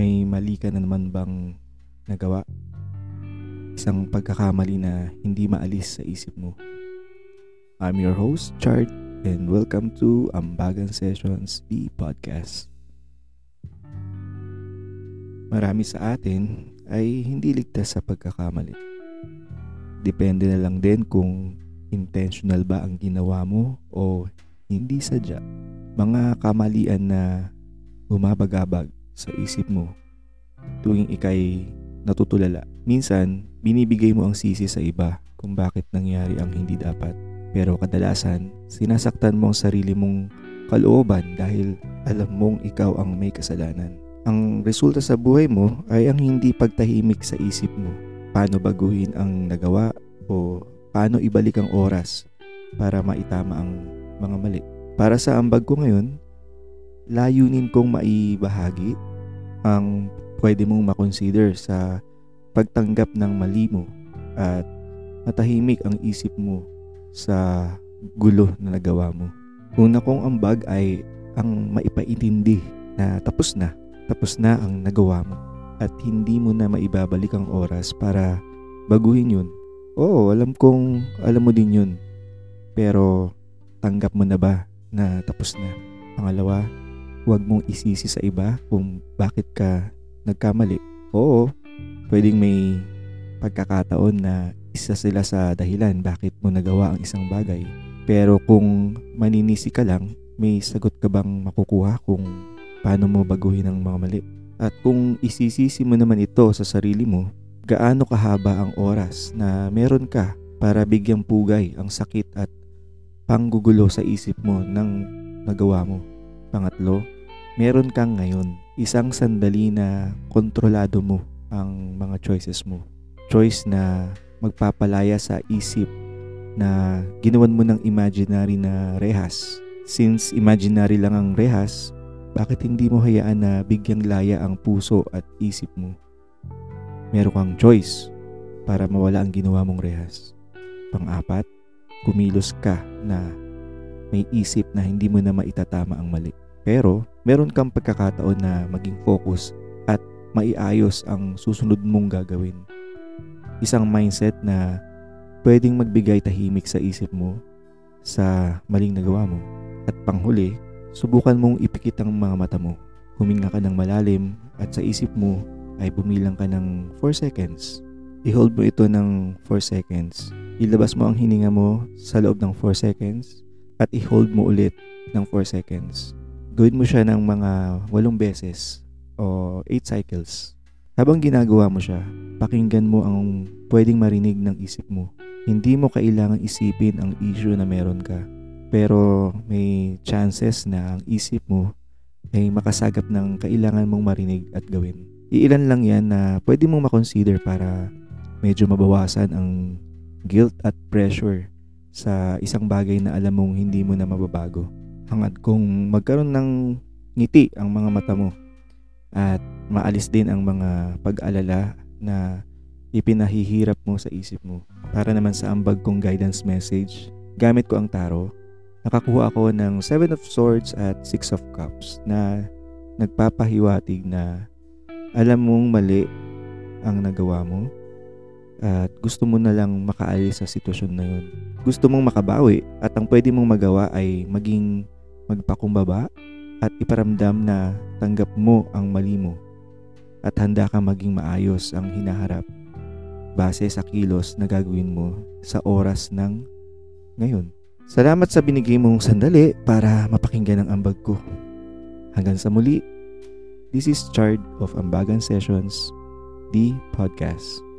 mali ka na naman bang nagawa? Isang pagkakamali na hindi maalis sa isip mo. I'm your host, Chart, and welcome to Ambagan Sessions, the podcast. Marami sa atin ay hindi ligtas sa pagkakamali. Depende na lang din kung intentional ba ang ginawa mo o hindi sadya. Mga kamalian na bumabagabag sa isip mo tuwing ikay natutulala. Minsan, binibigay mo ang sisi sa iba kung bakit nangyari ang hindi dapat. Pero kadalasan, sinasaktan mo ang sarili mong kalooban dahil alam mong ikaw ang may kasalanan. Ang resulta sa buhay mo ay ang hindi pagtahimik sa isip mo. Paano baguhin ang nagawa o paano ibalik ang oras para maitama ang mga mali. Para sa ambag ko ngayon, layunin kong maibahagi ang pwede mong makonsider sa pagtanggap ng mali mo at matahimik ang isip mo sa gulo na nagawa mo. Una kong ambag ay ang maipaintindi na tapos na, tapos na ang nagawa mo at hindi mo na maibabalik ang oras para baguhin yun. Oo, alam kong alam mo din yun. Pero tanggap mo na ba na tapos na? Pangalawa, huwag mong isisi sa iba kung bakit ka nagkamali. Oo, pwedeng may pagkakataon na isa sila sa dahilan bakit mo nagawa ang isang bagay. Pero kung maninisi ka lang, may sagot ka bang makukuha kung paano mo baguhin ang mga mali? At kung isisisi mo naman ito sa sarili mo, gaano kahaba ang oras na meron ka para bigyang pugay ang sakit at panggugulo sa isip mo ng nagawa mo. Pangatlo, meron kang ngayon isang sandali na kontrolado mo ang mga choices mo. Choice na magpapalaya sa isip na ginawan mo ng imaginary na rehas. Since imaginary lang ang rehas, bakit hindi mo hayaan na bigyang laya ang puso at isip mo? Meron kang choice para mawala ang ginawa mong rehas. Pang-apat, kumilos ka na may isip na hindi mo na maitatama ang mali. Pero meron kang pagkakataon na maging focus at maiayos ang susunod mong gagawin. Isang mindset na pwedeng magbigay tahimik sa isip mo sa maling nagawa mo. At panghuli, subukan mong ipikit ang mga mata mo. Huminga ka ng malalim at sa isip mo ay bumilang ka ng 4 seconds. I-hold mo ito ng 4 seconds. Ilabas mo ang hininga mo sa loob ng 4 seconds at i-hold mo ulit ng 4 seconds gawin mo siya ng mga walong beses o 8 cycles. Habang ginagawa mo siya, pakinggan mo ang pwedeng marinig ng isip mo. Hindi mo kailangan isipin ang issue na meron ka. Pero may chances na ang isip mo ay makasagap ng kailangan mong marinig at gawin. Iilan lang yan na pwede mong makonsider para medyo mabawasan ang guilt at pressure sa isang bagay na alam mong hindi mo na mababago hangad kung magkaroon ng ngiti ang mga mata mo at maalis din ang mga pag-alala na ipinahihirap mo sa isip mo. Para naman sa ambag kong guidance message, gamit ko ang tarot. Nakakuha ako ng Seven of Swords at Six of Cups na nagpapahiwatig na alam mong mali ang nagawa mo at gusto mo na lang makaalis sa sitwasyon na yun. Gusto mong makabawi at ang pwede mong magawa ay maging magpakumbaba at iparamdam na tanggap mo ang mali mo at handa ka maging maayos ang hinaharap base sa kilos na gagawin mo sa oras ng ngayon. Salamat sa binigay mong sandali para mapakinggan ang ambag ko. Hanggang sa muli, this is Chard of Ambagan Sessions, the podcast.